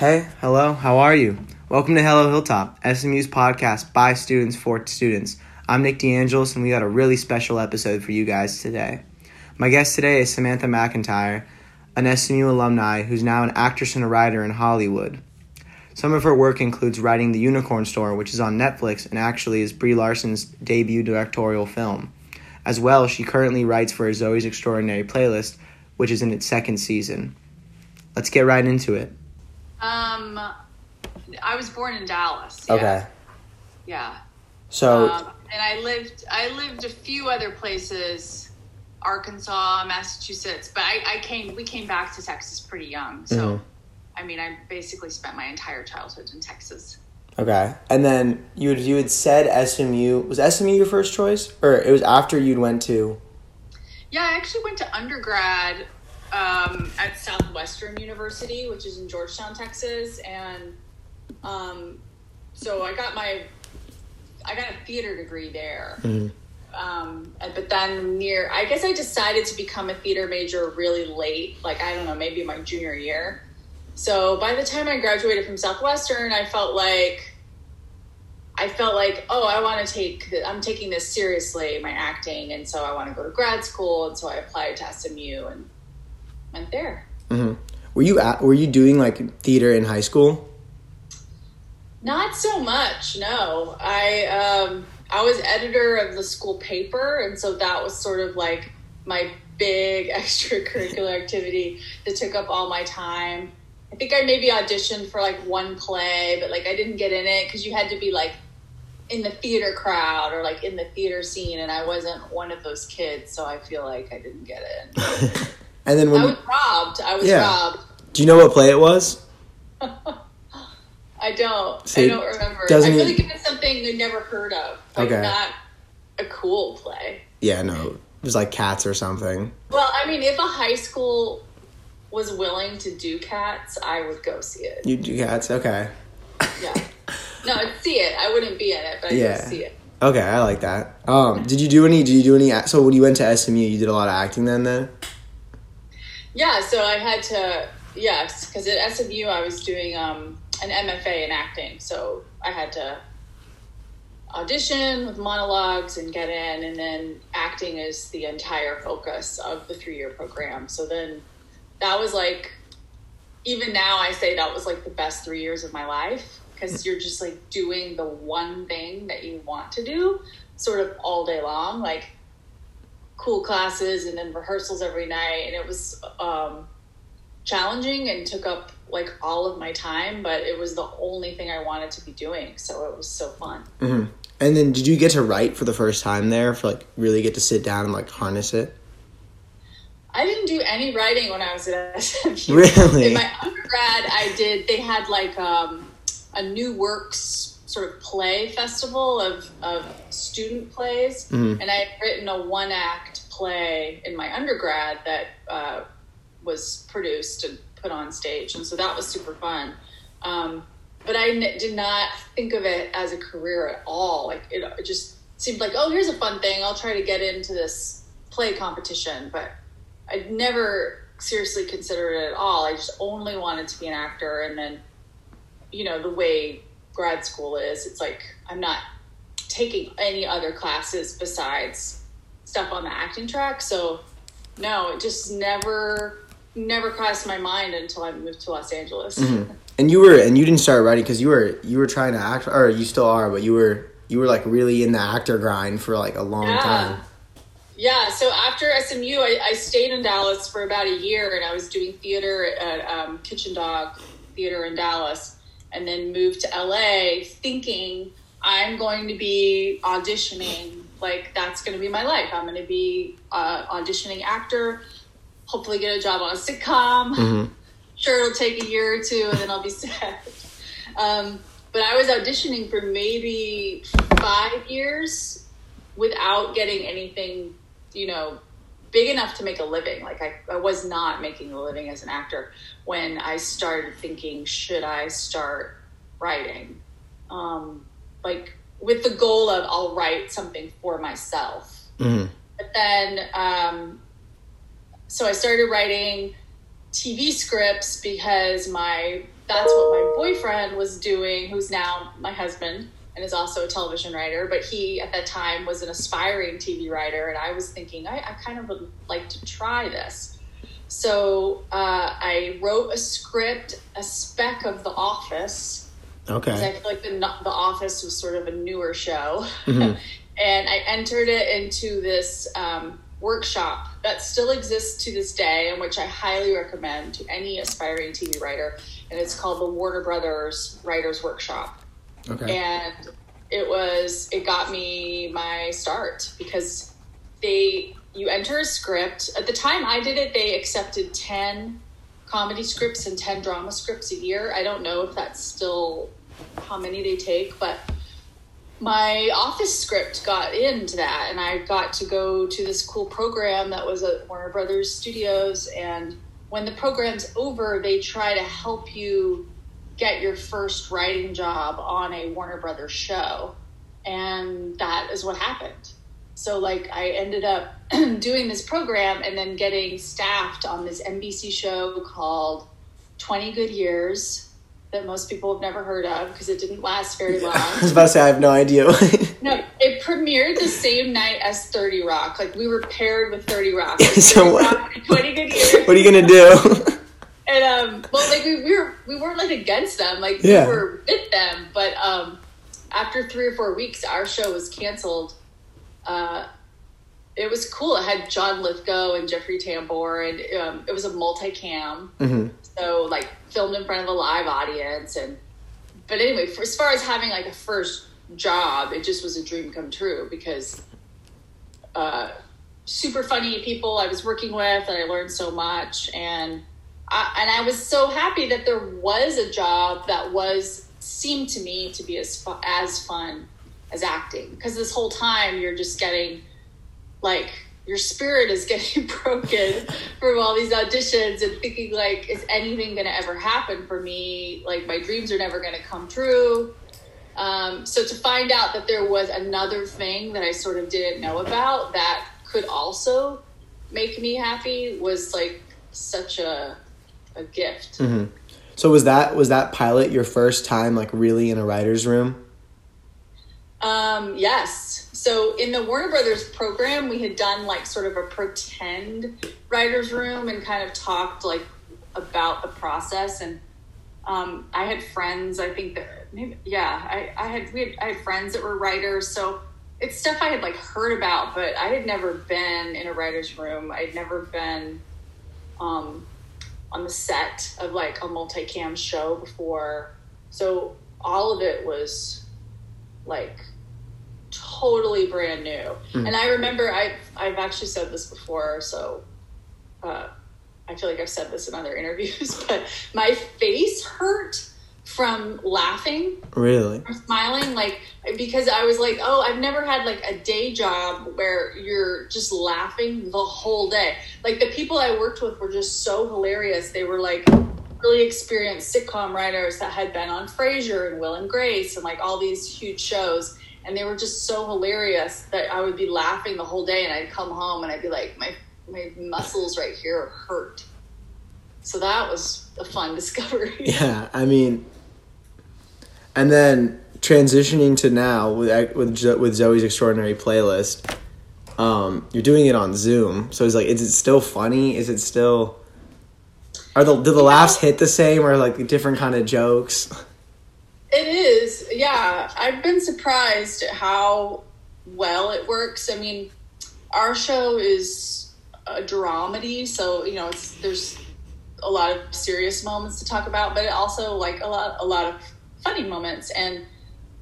Hey, hello, how are you? Welcome to Hello Hilltop, SMU's podcast by students for students. I'm Nick DeAngelis, and we got a really special episode for you guys today. My guest today is Samantha McIntyre, an SMU alumni who's now an actress and a writer in Hollywood. Some of her work includes writing The Unicorn Store, which is on Netflix and actually is Brie Larson's debut directorial film. As well, she currently writes for Zoey's Extraordinary playlist, which is in its second season. Let's get right into it. Um, I was born in Dallas. Yeah. Okay. Yeah. So, Um, and I lived. I lived a few other places, Arkansas, Massachusetts. But I, I came. We came back to Texas pretty young. So, Mhm. I mean, I basically spent my entire childhood in Texas. okay. And then you had, you had said SMU. Was SMU your first choice? Or it was after you'd went to. Yeah, I actually went to undergrad um, at Southwestern University, which is in Georgetown, Texas, and um, so I got my I got a theater degree there. Mhm. Um, but then near, I guess I decided to become a theater major really late, like I don't know, maybe my junior year. So by the time I graduated from Southwestern, I felt like I felt like, oh, I want to take, I'm taking this seriously, my acting, and so I want to go to grad school, and so I applied to SMU and went there. hmm Were you at, Were you doing like theater in high school? Not so much, no. I um, I was editor of the school paper, and so that was sort of like my big extracurricular activity that took up all my time. I think I maybe auditioned for like one play, but like I didn't get in it because you had to be like in the theater crowd or like in the theater scene, and I wasn't one of those kids, so I feel like I didn't get in. and then when I was robbed. I was Yeah. robbed. do you know what play it was? I don't. I don't remember. I doesn't feel even- like it's something I never heard of. Like Okay. not a cool play. Yeah, no, it was like Cats or something. Well, I mean, if a high school was willing to do cats, I would go see it. You do Cats, okay, Yeah. No, I'd see it. I wouldn't be in it, but I'd Yeah. see it. okay, I like that. Um, did you do any? Did you do any? So when you went to SMU, you did a lot of acting then. Then Yeah, so I had to, yes, because at SMU I was doing um, an MFA in acting. So I had to audition with monologues and get in, and then acting is the entire focus of the three year program. So then that was like, even now I say that was like the best three years of my life because you're just like doing the one thing that you want to do sort of all day long. Like, cool classes and then rehearsals every night and it was um, challenging and took up like all of my time but it was the only thing i wanted to be doing so it was so fun hmm and then did you get to write for the first time there? For like really get to sit down and like harness it. i didn't do any writing when i was at SMU. Really? in my undergrad i did they had like um, a new works sort of play festival of, of student plays. Mhm. and i had written a one act play in my undergrad that uh, was produced and put on stage. And so that was super fun. Um, but i n- did not think of it as a career at all. Like it, it just seemed like oh here's a fun thing. I'll try to get into this play competition. But i'd never seriously considered it at all. I just only wanted to be an actor. And then you know the way grad school is it's like i'm not taking any other classes besides stuff on the acting track so no it just never never crossed my mind until i moved to los angeles Mhm. And you were and you didn't start writing because you were you were trying to act or you still are, but you were you were like really in the actor grind for like a long Yeah. time. Yeah, so after SMU, I, I stayed in Dallas for about a year and I was doing theater at um, Kitchen Dog Theater in Dallas and then moved to LA thinking I'm going to be auditioning. Like, that's going to be my life. I'm going to be uh, auditioning actor, hopefully get a job on a sitcom. hmm Sure, it'll take a year or two and then I'll be set. Um, but I was auditioning for maybe five years without getting anything, you know, big enough to make a living. Like I, I was not making a living as an actor when I started thinking, should I start writing? Um, like with the goal of I'll write something for myself. hmm But then, um, so I started writing TV scripts because my that's what my boyfriend was doing, who's now my husband and is also a television writer. But he, at that time, was an aspiring TV writer, and I was thinking, I, I kind of would like to try this. So uh, I wrote a script, a spec of The Office. Okay. Because I feel like the, the Office was sort of a newer show. Mm-hmm. and I entered it into this um, workshop that still exists to this day, and which I highly recommend to any aspiring TV writer. And it's called the Warner Brothers Writers Workshop. Okay. And it was it got me my start because they you enter a script. At the time I did it, they accepted ten comedy scripts and ten drama scripts a year. I don't know if that's still how many they take, but my office script got into that and I got to go to this cool program that was at Warner Brothers Studios and when the program's over they try to help you get your first writing job on a Warner Brothers show. And that is what happened. So, like, I ended up doing this program and then getting staffed on this NBC show called 20 Good Years that most people have never heard of because it didn't last very long. I was about to say, I have no idea. no, it premiered the same night as 30 Rock. Like, we were paired with 30 Rock. Like, 30 so, Rock 20 Good Years. What are you going to do? and um, well, like we, we were we weren't like against them, like yeah. we were with them. But um, after three or four weeks, our show was canceled. Uh, it was cool. It had John Lithgow and Jeffrey Tambor, and um, it was a multicam, mm-hmm. so like filmed in front of a live audience. And but anyway, for, as far as having like a first job, it just was a dream come true because uh, super funny people I was working with, and I learned so much and I, and I was so happy that there was a job that was seemed to me to be as fu- as fun as acting because this whole time you're just getting like your spirit is getting broken from all these auditions and thinking like is anything going to ever happen for me like my dreams are never going to come true um, so to find out that there was another thing that i sort of didn't know about that could also make me happy was like such a a gift. Mm-hmm. So was that was that pilot your first time like really in a writer's room? Um, yes. So in the Warner Brothers program, we had done like sort of a pretend writer's room and kind of talked like about the process. And um, I had friends. I think that maybe yeah, I, I had we had, I had friends that were writers. So it's stuff I had like heard about, but I had never been in a writer's room. I'd never been um, on the set of like a multicam show before. So all of it was like totally brand new. Mm. And I remember I've I've actually said this before, so uh, I feel like I've said this in other interviews, but my face hurt from laughing. Really? From smiling, like because I was like, oh, I've never had like a day job where you're just laughing the whole day. Like the people I worked with were just so hilarious. They were like really experienced sitcom writers that had been on Frasier and Will and Grace and like all these huge shows. And they were just so hilarious that I would be laughing the whole day and I'd come home and I'd be like, my my muscles right here hurt. So that was a fun discovery. Yeah, I mean, and then transitioning to now with with with Zoey's extraordinary playlist, um, you're doing it on Zoom. So it's like, is it still funny? Is it still? Are the do the laughs hit the same or like different kind of jokes? It is, yeah. I've been surprised at how well it works. I mean, our show is a dramedy, so you know, it's there's a lot of serious moments to talk about, but also like a lot a lot of funny moments. And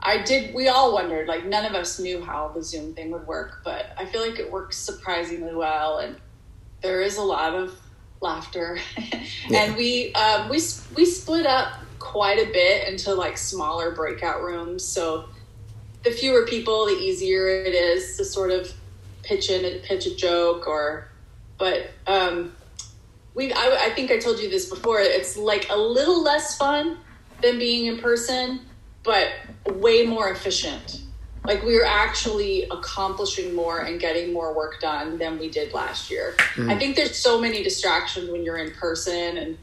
I did, we all wondered, like, none of us knew how the Zoom thing would work, but I feel like it works surprisingly well. And there is a lot of laughter. yeah. And we, um, we, we split up quite a bit into like smaller breakout rooms. So the fewer people, the easier it is to sort of pitch in and pitch a joke or, but, um, we, I, I think I told you this before. It's like a little less fun than being in person, but way more efficient. Like we were actually accomplishing more and getting more work done than we did last year. Mm. I think there's so many distractions when you're in person and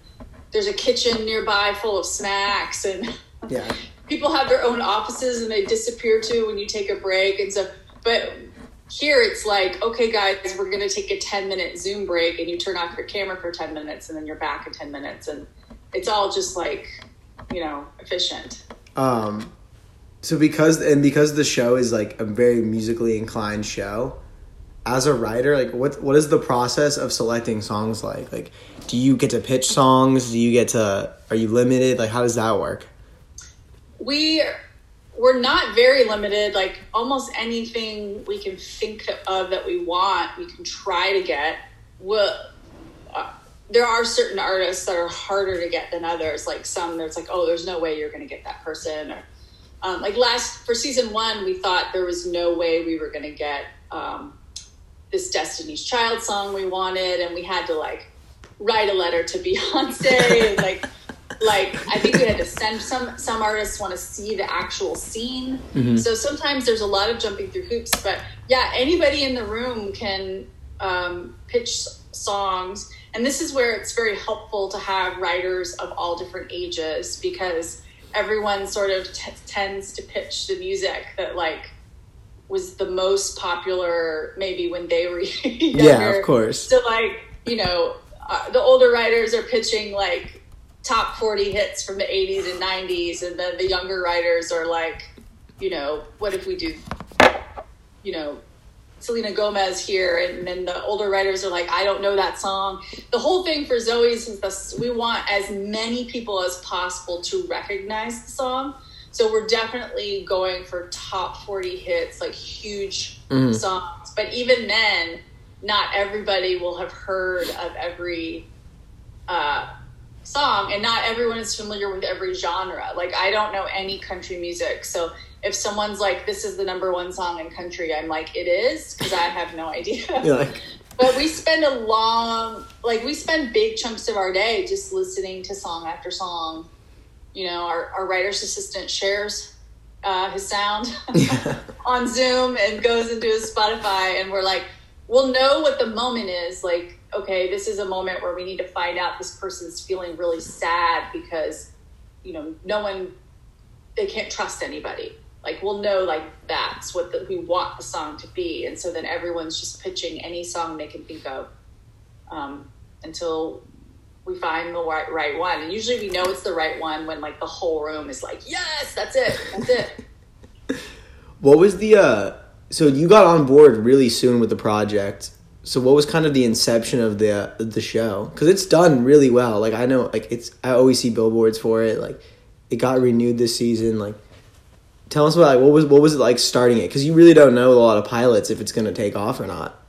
there's a kitchen nearby full of snacks and Yeah. people have their own offices and they disappear to when you take a break and so but here it's like okay guys we're going to take a 10 minute zoom break and you turn off your camera for 10 minutes and then you're back in 10 minutes and it's all just like you know efficient Um, so because and because the show is like a very musically inclined show, as a writer, like what what is the process of selecting songs like? Like, do you get to pitch songs? Do you get to? Are you limited? Like, how does that work? we we're not very limited like almost anything we can think of that we want we can try to get well uh, there are certain artists that are harder to get than others like some there's like oh there's no way you're going to get that person or um, like last for season one we thought there was no way we were going to get um, this destiny's child song we wanted and we had to like write a letter to beyonce. And like like I think we had to send some some artists want to see the actual scene. So sometimes there's a lot of jumping through hoops, but yeah, anybody in the room can um, pitch songs, and this is where it's very helpful to have writers of all different ages because everyone sort of t- tends to pitch the music that like was the most popular maybe when they were younger. Yeah, of course. So like you know, uh, the older writers are pitching like top 40 hits from the 80s and 90s and then the younger writers are like you know what if we do you know selena gomez here and then the older writers are like i don't know that song. The whole thing for zoey's is this we want as many people as possible to recognize the song. So we're definitely going for top 40 hits like huge songs. But even then not everybody will have heard of every uh, song and not everyone is familiar with every genre. Like i don't know any country music so if someone's like this is the number one song in country i'm like it is because i have no idea. Like, but we spend a long like we spend big chunks of our day just listening to song after song. You know our, our writer's assistant shares uh, his sound on zoom and goes into his spotify and we're like we'll know what the moment is. Like okay this is a moment where we need to find out this person's feeling really sad because you know no one they can't trust anybody like we'll know like that's what the, we want the song to be and so then everyone's just pitching any song they can think of um, until we find the right, right one and usually we know it's the right one when like the whole room is like yes that's it that's it what was the? uh So you got on board really soon with the project. So what was kind of the inception of the the show? Because it's done really well. Like I know, like it's I always see billboards for it. Like it got renewed this season. Like tell us about like what was what was it like starting it? Because you really don't know a lot of pilots if it's going to take off or not.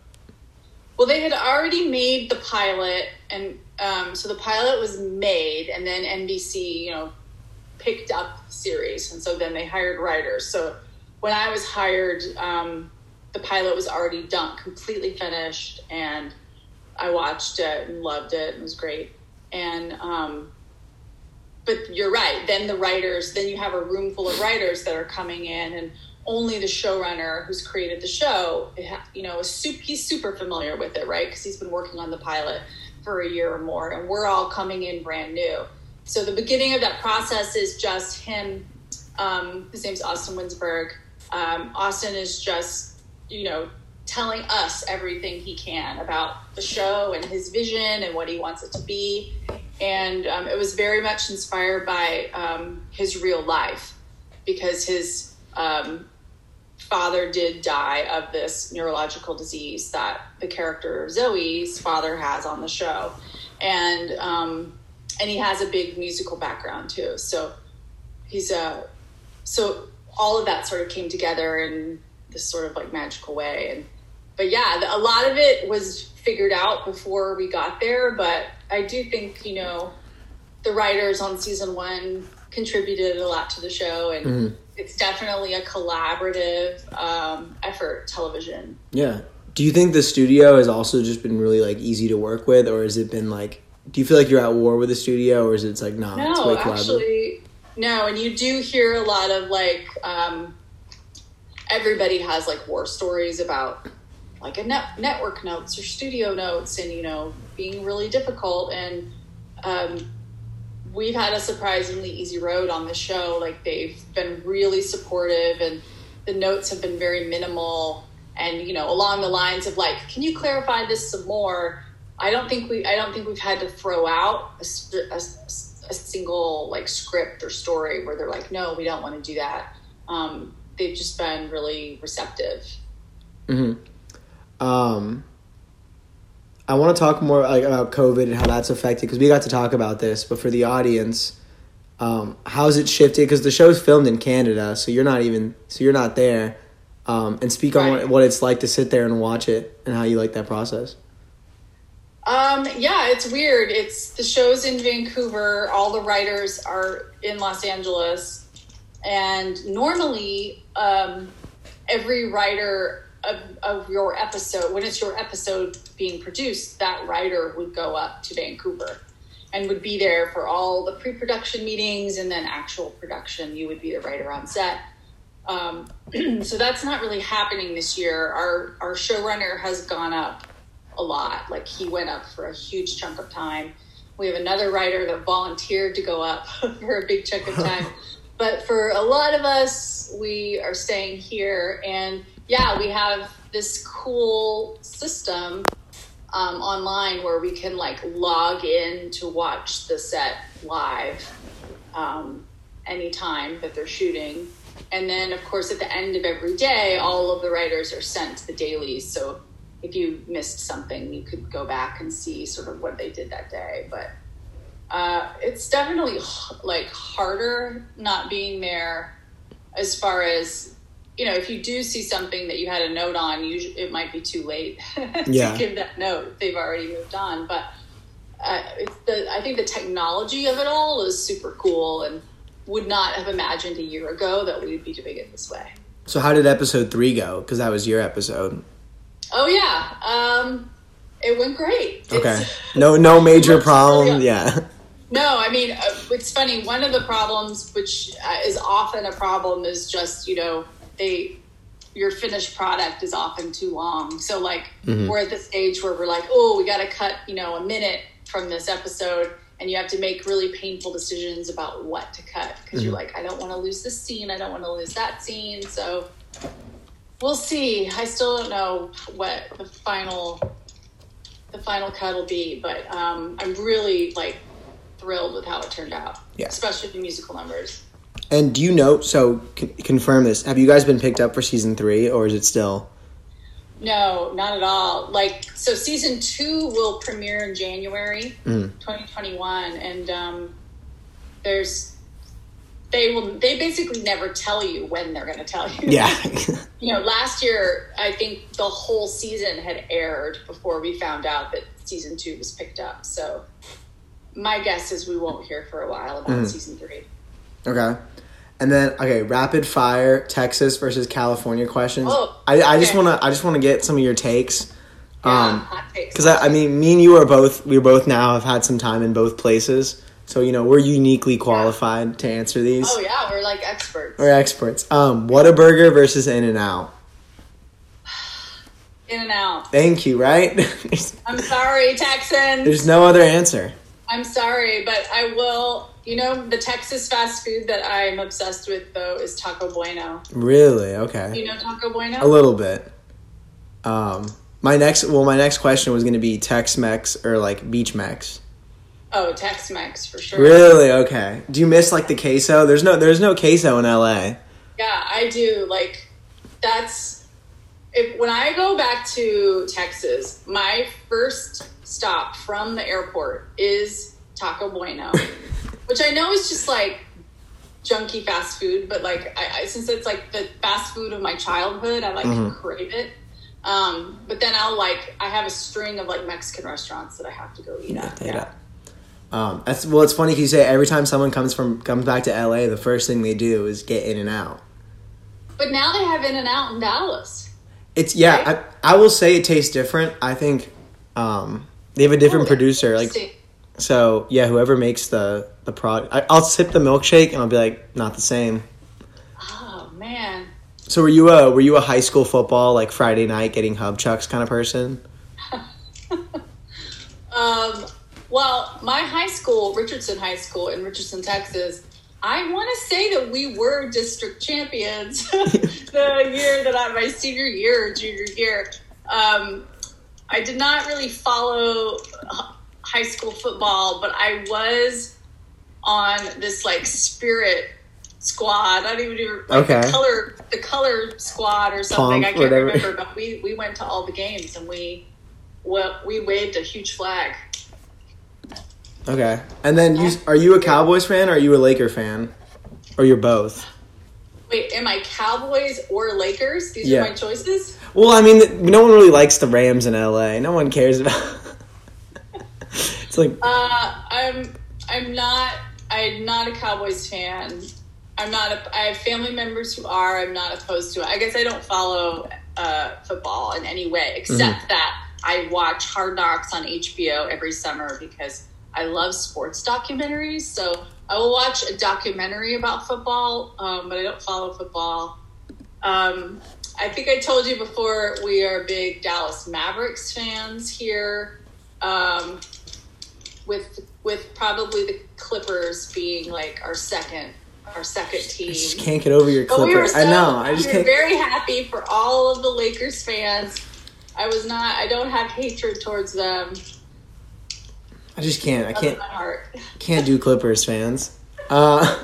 Well, they had already made the pilot, and um, so the pilot was made, and then NBC, you know, picked up series, and so then they hired writers. So when I was hired, um, the pilot was already done, completely finished, and I watched it and loved it. and It was great, and um, but you're right. Then the writers, then you have a room full of writers that are coming in, and only the showrunner who's created the show, you know, he's super familiar with it, right? Because he's been working on the pilot for a year or more, and we're all coming in brand new. So the beginning of that process is just him. Um, his name's Austin Winsberg. Um, Austin is just, you know, telling us everything he can about the show and his vision and what he wants it to be. And um, it was very much inspired by um, his real life because his um, father did die of this neurological disease that the character Zoey's father has on the show, and um, and he has a big musical background too. So he's a so all of that sort of came together in this sort of like magical way. And but yeah, a lot of it was figured out before we got there. But I do think you know the writers on season one contributed a lot to the show and. Mm-hmm. It's definitely a collaborative um, effort, television. Yeah. Do you think the studio has also just been really like easy to work with, or has it been like? Do you feel like you're at war with the studio, or is it like nah, it's No, way actually, no. And you do hear a lot of like um, everybody has like war stories about like a net- network notes or studio notes, and you know being really difficult. And um, we've had a surprisingly easy road on the show. Like they've been really supportive, and the notes have been very minimal. And you know, along the lines of like, can you clarify this some more? I don't think we. I don't think we've had to throw out a, a, a single like script or story where they're like, no, we don't want to do that. Um, they've just been really receptive. Hmm. Um. I want to talk more like about COVID and how that's affected because we got to talk about this, but for the audience, um, how's it shifted? Because the show's filmed in Canada, so you're not even so you're not there. Um, and speak on Right. what, what it's like to sit there and watch it and how you like that process. Um, yeah, it's weird. It's the show's in Vancouver. All the writers are in Los Angeles, and normally, um, every writer of, of your episode, when it's your episode being produced, that writer would go up to Vancouver and would be there for all the pre-production meetings and then actual production. You would be the writer on set. Um, so that's not really happening this year. Our our showrunner has gone up a lot. Like he went up for a huge chunk of time. We have another writer that volunteered to go up for a big chunk of time. but for a lot of us, we are staying here. And yeah, we have this cool system um, online where we can like log in to watch the set live um, anytime that they're shooting. And then, of course, at the end of every day, all of the writers are sent the dailies. So if you missed something, you could go back and see sort of what they did that day. But uh, it's definitely like harder not being there as far as you know if you do see something that you had a note on usually it might be too late to Yeah. give that note they've already moved on but uh, it's the i think the technology of it all is super cool and would not have imagined a year ago that we would be doing it this way So how did episode three go? Because that was your episode. oh yeah um, it went great Okay. It's- No, no major problem. Yeah. No, I mean, uh, it's funny. One of the problems, which uh, is often a problem, is just, you know, they, your finished product is often too long. So, like, we're at the stage where we're like, oh, we got to cut, you know, a minute from this episode. And you have to make really painful decisions about what to cut because you're like, I don't want to lose this scene. I don't want to lose that scene. So, we'll see. I still don't know what the final the final cut will be, but um, I'm really like thrilled with how it turned out. Yeah. especially the musical numbers. And do you know? So con- confirm this. Have you guys been picked up for season three, or is it still? No, not at all. Like so, season two will premiere in January, Mm. 2021, and um, there's they will they basically never tell you when they're going to tell you. Yeah. you know, last year I think the whole season had aired before we found out that season two was picked up. So my guess is we won't hear for a while about Mm. season three. Okay. And then okay, rapid fire Texas versus California questions. Oh, I, I just wanna I just wanna get some of your takes. Yeah, Um, hot takes. because I, I mean, me and you are both we both now have had some time in both places, so you know we're uniquely qualified to answer these. oh yeah, we're like experts. We're experts. Um, Whataburger versus In and Out. In and out. Thank you. Right? I'm sorry, Texans. there's no other answer. I'm sorry, but I will. You know, the Texas fast food that I'm obsessed with though is Taco Bueno. Really? Okay. You know Taco Bueno? A little bit. Um, my next well, my next question was going to be Tex Mex or like Beach Mex. Oh, Tex Mex for sure. Really? Okay. Do you miss like the queso? There's no there's no queso in LA. Yeah, I do. Like that's if when I go back to Texas, my first stop from the airport is Taco Bueno, which I know is just like junky fast food, but like I, I since it's like the fast food of my childhood, I like crave it. Um, but then I'll like I have a string of like Mexican restaurants that I have to go eat at. Ate up. Um, that's well. It's funny you say every time someone comes from comes back to LA, the first thing they do is get In and Out. But now they have In and Out in Dallas. It's yeah. Right? I, I will say it tastes different. I think um, they have a different Oh, producer. Like. So, yeah. Whoever makes the the product, I, I'll sip the milkshake and I'll be like, not the same. oh man. So were you a were you a high school football like Friday night getting hub chucks kind of person? Um, Well, my high school, Richardson High School in Richardson, Texas, I want to say that we were district champions the year that I, my senior year or junior year. Um, I did not really follow high school football, but I was on this like spirit squad. I don't even do like Okay. the color the color squad or something. Pomp, I can't whatever. remember, but we we went to all the games and we well we waved a huge flag. Okay. And then you are you a Cowboys fan or are you a Laker fan? Or you're both? Wait, am I Cowboys or Lakers? These Yeah. are my choices. Well, I mean, no one really likes the Rams in LA. No one cares about. It's like Uh, I'm I'm not I'm not a Cowboys fan. I'm not. A, I have family members who are. I'm not opposed to it. I guess I don't follow uh, football in any way, except that I watch Hard Knocks on HBO every summer because I love sports documentaries. So I will watch a documentary about football, um, but I don't follow football. Um, I think I told you before we are big Dallas Mavericks fans here. Um, with with probably the Clippers being like our second our second team. I just can't get over your But we Clippers. so, I know. I we just were can't. very happy for all of the Lakers fans. I was not. I don't have hatred towards them. I just can't. I can't. Can't do Clippers fans. Uh,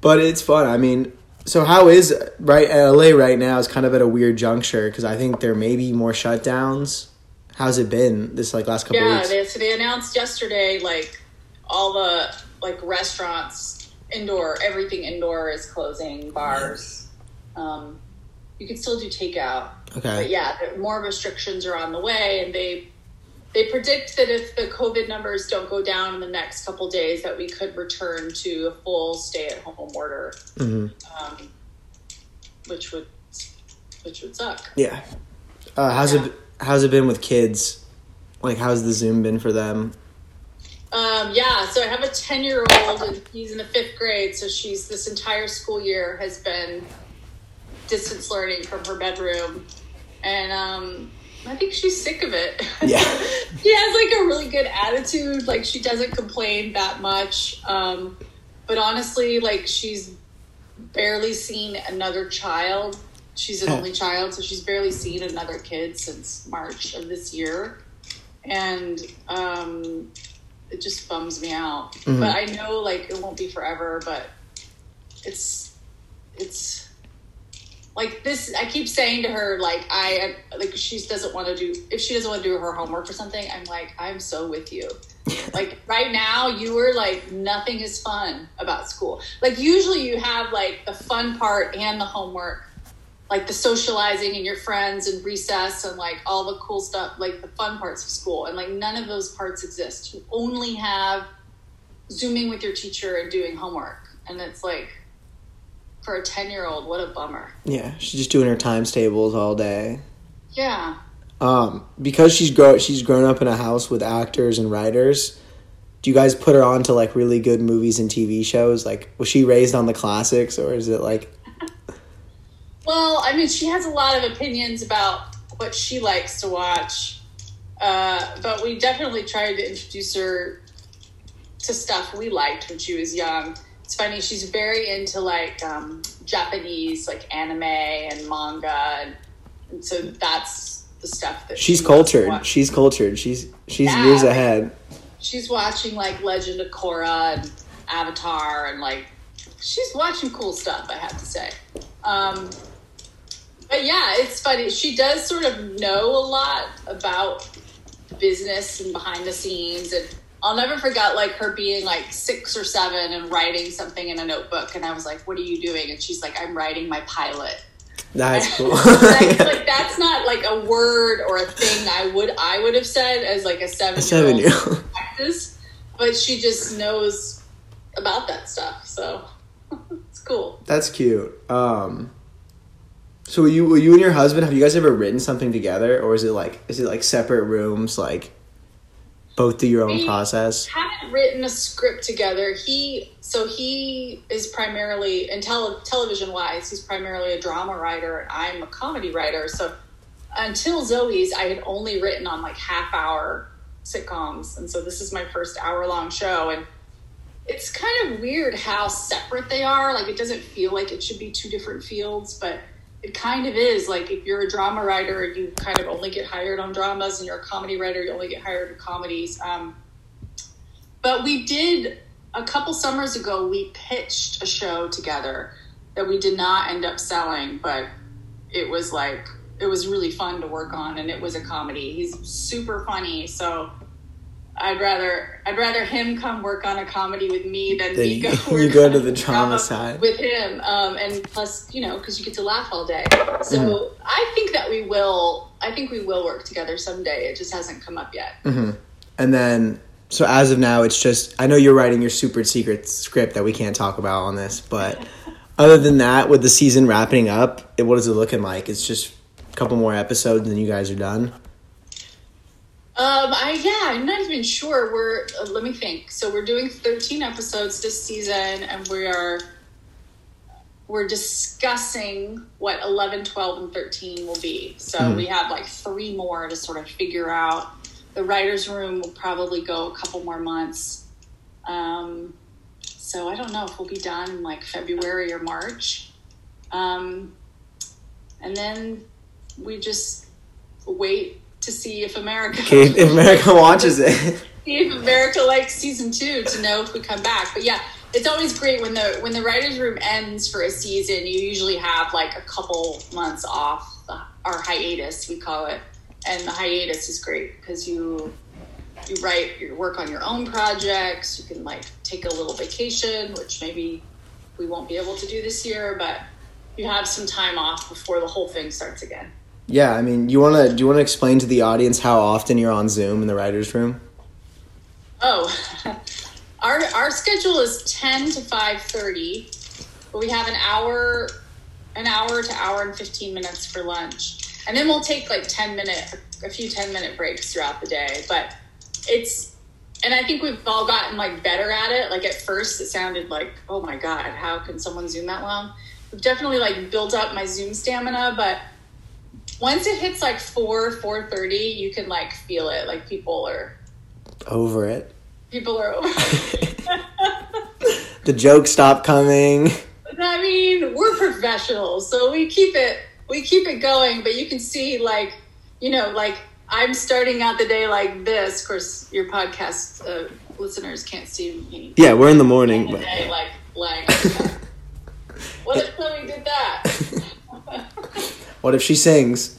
but it's fun. I mean, so how is right LA right now is kind of at a weird juncture because I think there may be more shutdowns. How's it been this like last couple Yeah, weeks? they, so they announced yesterday like all the like restaurants indoor, everything indoor is closing. Bars, um, you can still do takeout. Okay. But yeah, more restrictions are on the way, and they they predict that if the COVID numbers don't go down in the next couple days, that we could return to a full stay-at-home order, hmm um, which would which would suck. Yeah. Uh, how's Yeah. it How's it been with kids? Like, how's the Zoom been for them? Um, yeah, so I have a ten-year-old, and he's in the fifth grade. So she's this entire school year has been distance learning from her bedroom, and um, I think she's sick of it. Yeah. she has like a really good attitude. Like she doesn't complain that much. Um, but honestly, like she's barely seen another child. She's an only child, so she's barely seen another kid since March of this year, and um, it just bums me out. Mhm. But I know like it won't be forever. But it's it's like this i keep saying to her like i like she doesn't want to do if she doesn't want to do her homework or something i'm like i'm so with you like right now you are like nothing is fun about school like usually you have like the fun part and the homework like the socializing and your friends and recess and like all the cool stuff like the fun parts of school and like none of those parts exist you only have zooming with your teacher and doing homework and it's like for a 10 year old what a bummer Yeah, she's just doing her times tables all day. yeah Um, because she's grow she's grown up in a house with actors and writers. Do you guys put her on to like really good movies and TV shows? Like, was she raised on the classics, or is it like, Well, I mean, she has a lot of opinions about what she likes to watch, uh, but we definitely tried to introduce her to stuff we liked when she was young. It's funny; she's very into like um, Japanese, like anime and manga, and, and so that's the stuff that she's she cultured? She's cultured. She's she's Yeah. years ahead. She's watching like Legend of Korra and Avatar, and like she's watching cool stuff. I have to say. Um, but yeah, it's funny. She does sort of know a lot about business and behind the scenes. And I'll never forget like her being like six or seven and writing something in a notebook. And I was like, "What are you doing?" And she's like, "I'm writing my pilot." That's cool. like, like that's not like a word or a thing I would I would have said as like a seven seven year old old. practice, but she just knows about that stuff. So it's cool. That's cute. Um, so you you and your husband have you guys ever written something together, or is it like is it like separate rooms, like both do your own We- process? haven't written a script together. He so he is primarily in tele, television wise, he's primarily a drama writer, and I'm a comedy writer. So until Zoey's, I had only written on like half hour sitcoms, and so this is my first hour long show, and it's kind of weird how separate they are. Like it doesn't feel like it should be two different fields, but it kind of is. Like if you're a drama writer, you kind of only get hired on dramas, and you're a comedy writer, you only get hired on comedies. Um, but we did a couple summers ago. We pitched a show together that we did not end up selling, but it was like it was really fun to work on, and it was a comedy. He's super funny, so I'd rather I'd rather him come work on a comedy with me than Then me go you go to the drama side. with him. Um, and plus, you know, because you get to laugh all day. So Mm-hmm. I think that we will. I think we will work together someday. It just hasn't come up yet. Mm-hmm. And then, so as of now, it's just I know you're writing your super secret script that we can't talk about on this, but other than that, with the season wrapping up, it, what is it looking like? It's just a couple more episodes, and then you guys are done. Um, I yeah, I'm not even sure. We're uh, let me think. So we're doing 13 episodes this season, and we are we're discussing what 11, 12, and 13 will be. So we have like three more to sort of figure out. The writers' room will probably go a couple more months. Um, so I don't know if we'll be done in like February or March. Um, and then we just wait to see if America if, America watches it, see if America likes season two to know if we come back. But yeah, it's always great when the when the writers' room ends for a season. You usually have like a couple months off, our hiatus we call it, and the hiatus is great because you you write your work on your own projects. You can like take a little vacation, which maybe we won't be able to do this year, but you have some time off before the whole thing starts again. Yeah. I mean, you wanna do you wanna explain to the audience how often you're on Zoom in the writers' room? Oh, our our schedule is ten to five thirty, but we have an hour, an hour to hour and fifteen minutes for lunch, and then we'll take like ten minute, a few ten minute breaks throughout the day. But it's, and I think we've all gotten like better at it. Like at first, it sounded like, oh my god, how can someone zoom that long? We've definitely like built up my Zoom stamina, but once it hits like four four thirty, you can like feel it. Like people are Over it. people are over. The jokes stop coming. I mean, we're professionals, so we keep it we keep it going. But you can see, like, you know, like I'm starting out the day like this. Of course, your podcast uh, listeners can't see me. Yeah, we're in the morning, the but day, like lying. on the back. what if Chloe did that? what if she sings?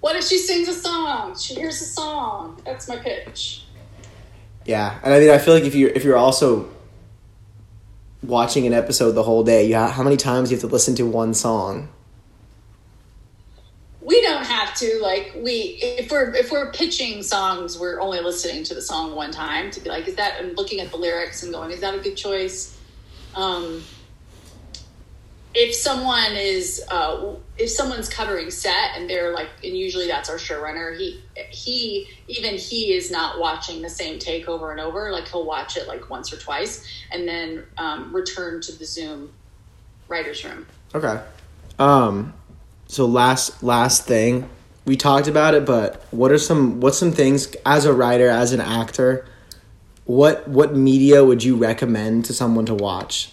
what if she sings a song? She hears a song. That's my pitch. Yeah, and I mean, I feel like if you if you're also watching an episode the whole day, you ha- how many times you have to listen to one song? we don't have to like we if we're if we're pitching songs we're only listening to the song one time to be like is that and looking at the lyrics and going is that a good choice um if someone is uh if someone's covering set and they're like and usually that's our showrunner he he even he is not watching the same take over and over like he'll watch it like once or twice and then um, return to the zoom writers room Okay. Um so last last thing, we talked about it, but what are some what's some things as a writer, as an actor, what what media would you recommend to someone to watch?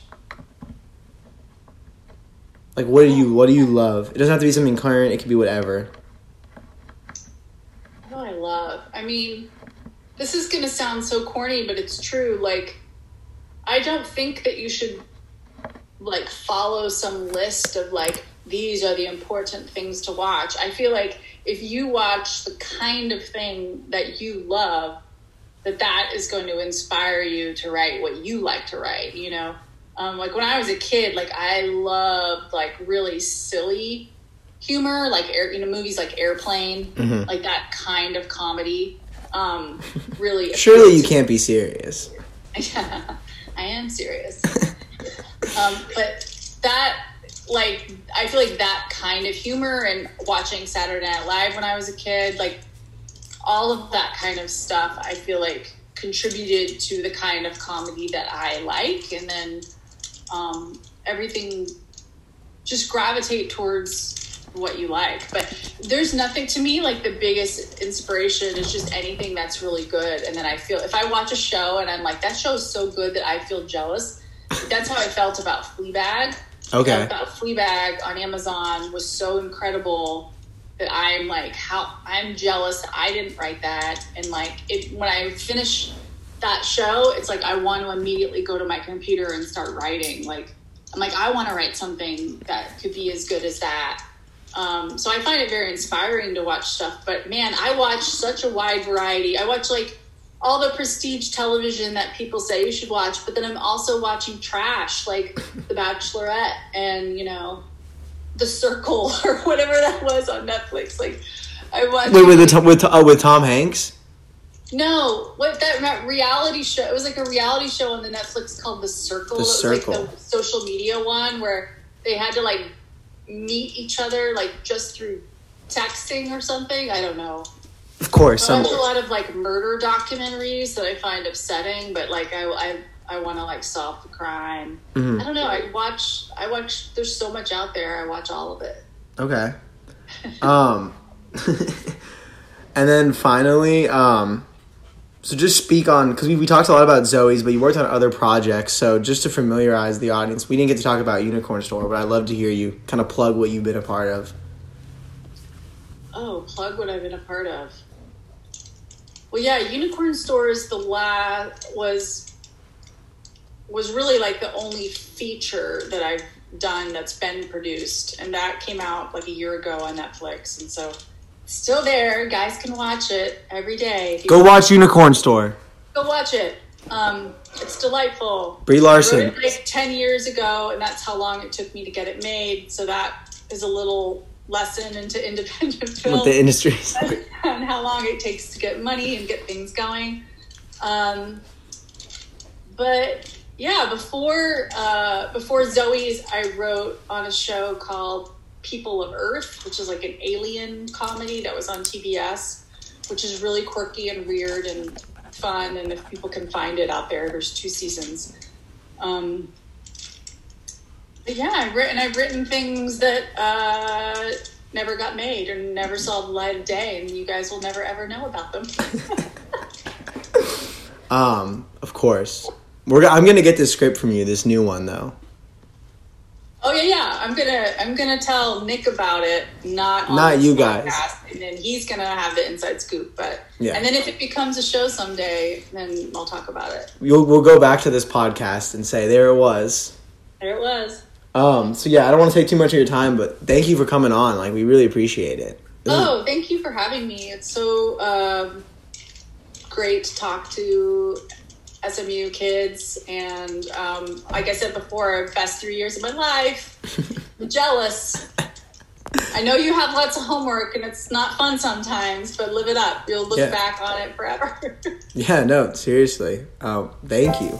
Like what do you what do you love? It doesn't have to be something current, it could be whatever. What do I love? I mean, this is to sound so corny, but it's true. Like, I don't think that you should like follow some list of like these are the important things to watch. I feel like if you watch the kind of thing that you love, that that is going to inspire you to write what you like to write. You know, um, like when I was a kid, like I loved like really silly humor, like air, you know, movies like Airplane, like that kind of comedy. Um, really, Surely you can't be serious. yeah, I am serious. um, but that, like, I feel like that kind of humor and watching Saturday Night Live when I was a kid, like, all of that kind of stuff, I feel like contributed to the kind of comedy that I like. And then um, everything just gravitate towards what you like. But there's nothing to me like the biggest inspiration is just anything that's really good. And then I feel if I watch a show and I'm like, that show is so good that I feel jealous. That's how I felt about Fleabag. Okay. About Fleabag on Amazon was so incredible that I'm like, how I'm jealous I didn't write that. And like, it when I finish that show, it's like I want to immediately go to my computer and start writing. Like, I'm like, I want to write something that could be as good as that. Um, so I find it very inspiring to watch stuff. But man, I watch such a wide variety. I watch like all the prestige television that people say you should watch, but then I'm also watching trash like The Bachelorette and you know The Circle or whatever that was on Netflix. Like I watched. Wait, with the with uh, with Tom Hanks. No, what that reality show? It was like a reality show on the Netflix called The Circle. The it was Circle. like the social media one where they had to like meet each other like just through texting or something. I don't know. Of course, I watch a lot of like murder documentaries that I find upsetting, but like I I, I want to like solve the crime. Mhm. I don't know. I watch I watch. There's so much out there. I watch all of it. Okay. Um, and then finally, um, so just speak on because we, we talked a lot about Zoey's, but you worked on other projects. So just to familiarize the audience, we didn't get to talk about Unicorn Store, but I'd love to hear you kind of plug what you've been a part of. Oh, plug what I've been a part of. Well, yeah, Unicorn Store is the last was was really like the only feature that I've done that's been produced, and that came out like a year ago on Netflix, and so still there. Guys can watch it every day. Go watch Unicorn Store. go watch it. Um, it's delightful. Brie Larson. it like 10 years ago, and that's how long it took me to get it made. So that is a little lesson into independent film With the industries. and how long it takes to get money and get things going. Um, but yeah, before uh, before Zoey's, I wrote on a show called People of Earth, which is like an alien comedy that was on TBS, which is really quirky and weird and fun. And if people can find it out there, there's two seasons. Um, yeah, I've written I've written things that uh, never got made or never saw the light of day, and you guys will never ever know about them. Um, of course. We're, I'm gonna get this script from you, this new one though. Oh yeah, yeah. I'm gonna I'm gonna tell Nick about it, not on Not you guys. and then he's gonna have the inside scoop. But Yeah. and then if it becomes a show someday, then I'll talk about it. We'll, we'll go back to this podcast and say there it was. There it was. Um, so yeah, I don't want to take too much of your time, but thank you for coming on. Like we really appreciate it. This is- Oh, thank you for having me. It's so um, great to talk to SMU kids. And um, like I said before, best three years of my life. I'm jealous. I know you have lots of homework and it's not fun sometimes, but live it up. You'll look Yeah. back on it forever. yeah, no, seriously. Um, thank you.